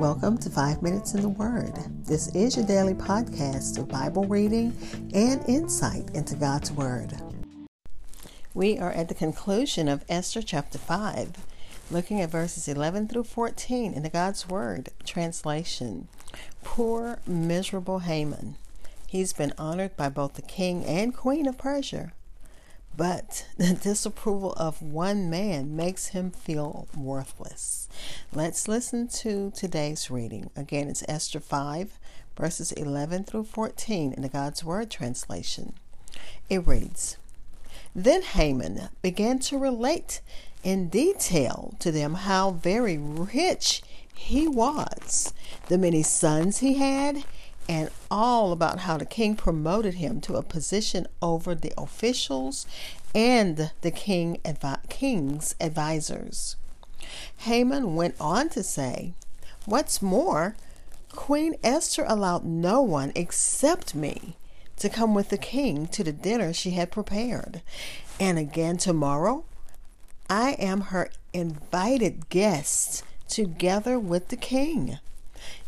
Welcome to Five Minutes in the Word. This is your daily podcast of Bible reading and insight into God's Word. We are at the conclusion of Esther chapter 5, looking at verses 11 through 14 in the God's Word translation. Poor, miserable Haman. He's been honored by both the king and queen of Persia. But the disapproval of one man makes him feel worthless. Let's listen to today's reading. Again, it's Esther 5, verses 11 through 14 in the God's Word translation. It reads Then Haman began to relate in detail to them how very rich he was, the many sons he had, and all about how the king promoted him to a position over the officials and the king advi- king's advisors. Haman went on to say, What's more, Queen Esther allowed no one except me to come with the king to the dinner she had prepared. And again tomorrow, I am her invited guest together with the king.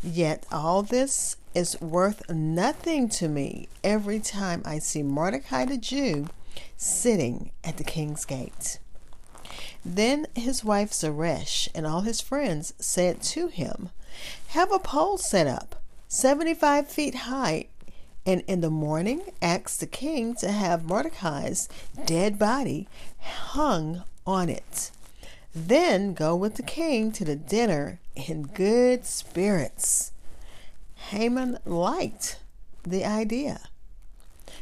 Yet all this is worth nothing to me every time I see Mordecai the Jew sitting at the king's gate. Then his wife Zeresh and all his friends said to him, Have a pole set up, 75 feet high, and in the morning ask the king to have Mordecai's dead body hung on it. Then go with the king to the dinner in good spirits. Haman liked the idea.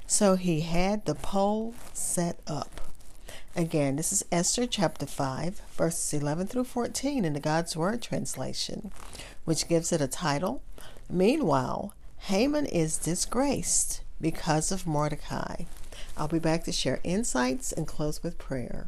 So he had the pole set up. Again, this is Esther chapter 5, verses 11 through 14 in the God's Word translation, which gives it a title. Meanwhile, Haman is disgraced because of Mordecai. I'll be back to share insights and close with prayer.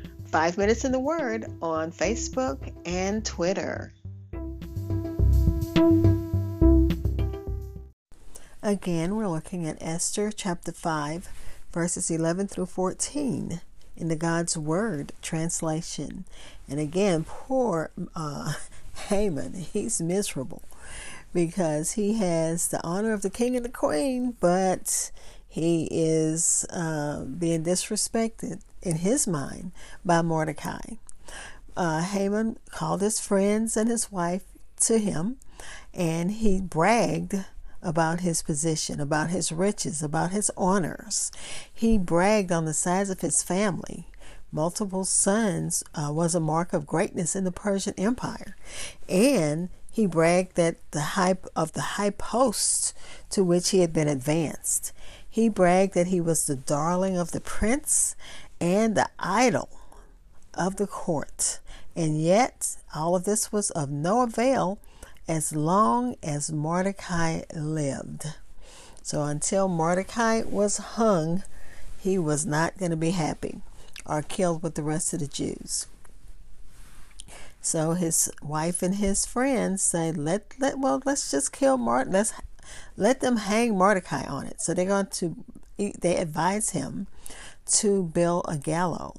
Five Minutes in the Word on Facebook and Twitter. Again, we're looking at Esther chapter 5, verses 11 through 14 in the God's Word translation. And again, poor uh, Haman, he's miserable because he has the honor of the king and the queen, but he is uh, being disrespected in his mind by Mordecai. Uh, Haman called his friends and his wife to him, and he bragged about his position, about his riches, about his honors. He bragged on the size of his family. Multiple sons uh, was a mark of greatness in the Persian Empire, and he bragged that the high of the high post to which he had been advanced. He bragged that he was the darling of the prince and the idol of the court. And yet, all of this was of no avail as long as Mordecai lived. So, until Mordecai was hung, he was not going to be happy or killed with the rest of the Jews. So his wife and his friends say, "Let let well, let's just kill Martin. Let's let them hang Mordecai on it. So they're going to, they advise him to build a gallows.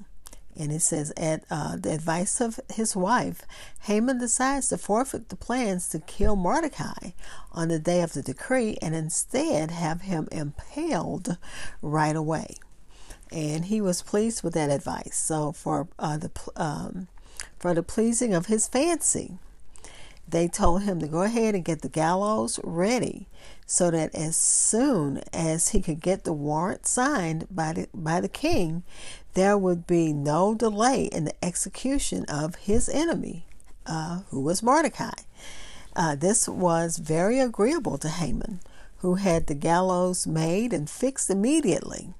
And it says, at uh, the advice of his wife, Haman decides to forfeit the plans to kill Mordecai on the day of the decree and instead have him impaled right away. And he was pleased with that advice. So for uh, the um, for the pleasing of his fancy, they told him to go ahead and get the gallows ready so that as soon as he could get the warrant signed by the, by the king, there would be no delay in the execution of his enemy, uh, who was Mordecai. Uh, this was very agreeable to Haman, who had the gallows made and fixed immediately.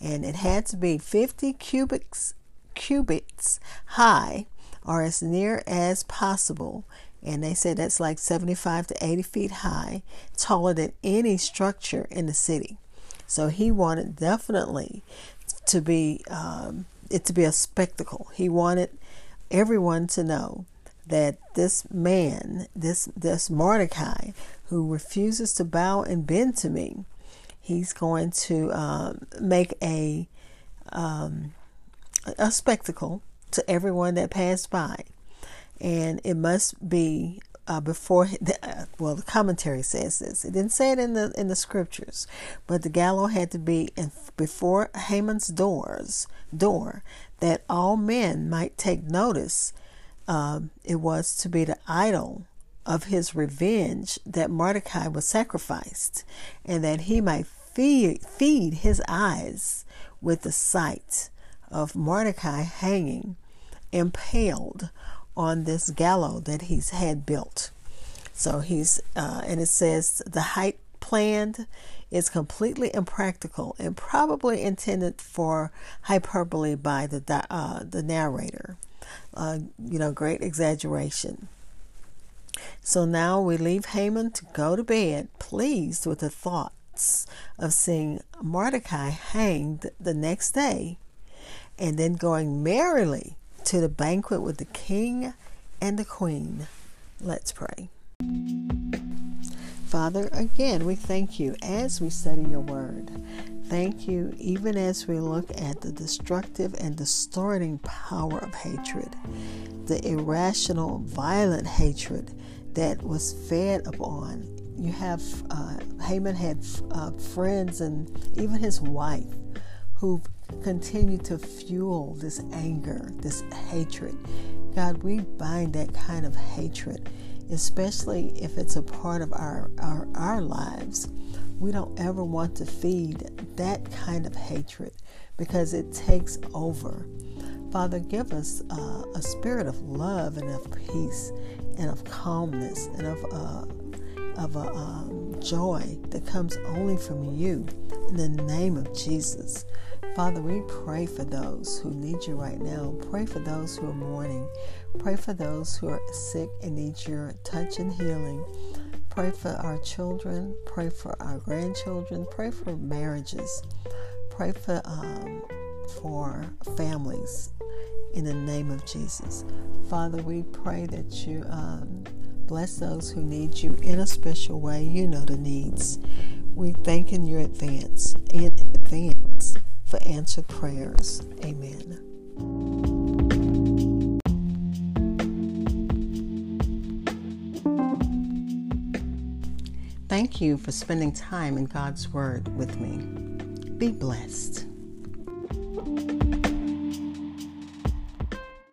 And it had to be 50 cubits cubits high or as near as possible. And they said that's like 75 to 80 feet high, taller than any structure in the city. So he wanted definitely to be um, it to be a spectacle. He wanted everyone to know that this man, this this Mordecai, who refuses to bow and bend to me, he's going to um, make a um, a spectacle to everyone that passed by, and it must be uh, before the, uh, well the commentary says this. It didn't say it in the in the scriptures but the gallows had to be in, before Haman's doors door that all men might take notice um, it was to be the idol of his revenge that Mordecai was sacrificed and that he might feed, feed his eyes with the sight of Mordecai hanging impaled on this gallows that he's had built. So he's, uh, and it says the height planned is completely impractical and probably intended for hyperbole by the uh, the narrator. Uh, you know, great exaggeration. So now we leave Haman to go to bed, pleased with the thoughts of seeing Mordecai hanged the next day, and then going merrily to the banquet with the king and the queen. Let's pray. Father, again, we thank you as we study your word. Thank you, even as we look at the destructive and distorting power of hatred, the irrational, violent hatred that was fed upon. You have, uh, Haman had uh, friends and even his wife who continue to fuel this anger, this hatred. God, we bind that kind of hatred, especially if it's a part of our, our, our lives. We don't ever want to feed that kind of hatred because it takes over. Father, give us uh, a spirit of love and of peace and of calmness and of uh, of a um, joy that comes only from you in the name of Jesus. Father, we pray for those who need you right now. Pray for those who are mourning. Pray for those who are sick and need your touch and healing. Pray for our children. Pray for our grandchildren. Pray for marriages. Pray for um, for families in the name of Jesus. Father, we pray that you um, bless those who need you in a special way. You know the needs. We thank in your advance in advance for answered prayers. Amen. Thank you for spending time in God's Word with me. Be blessed.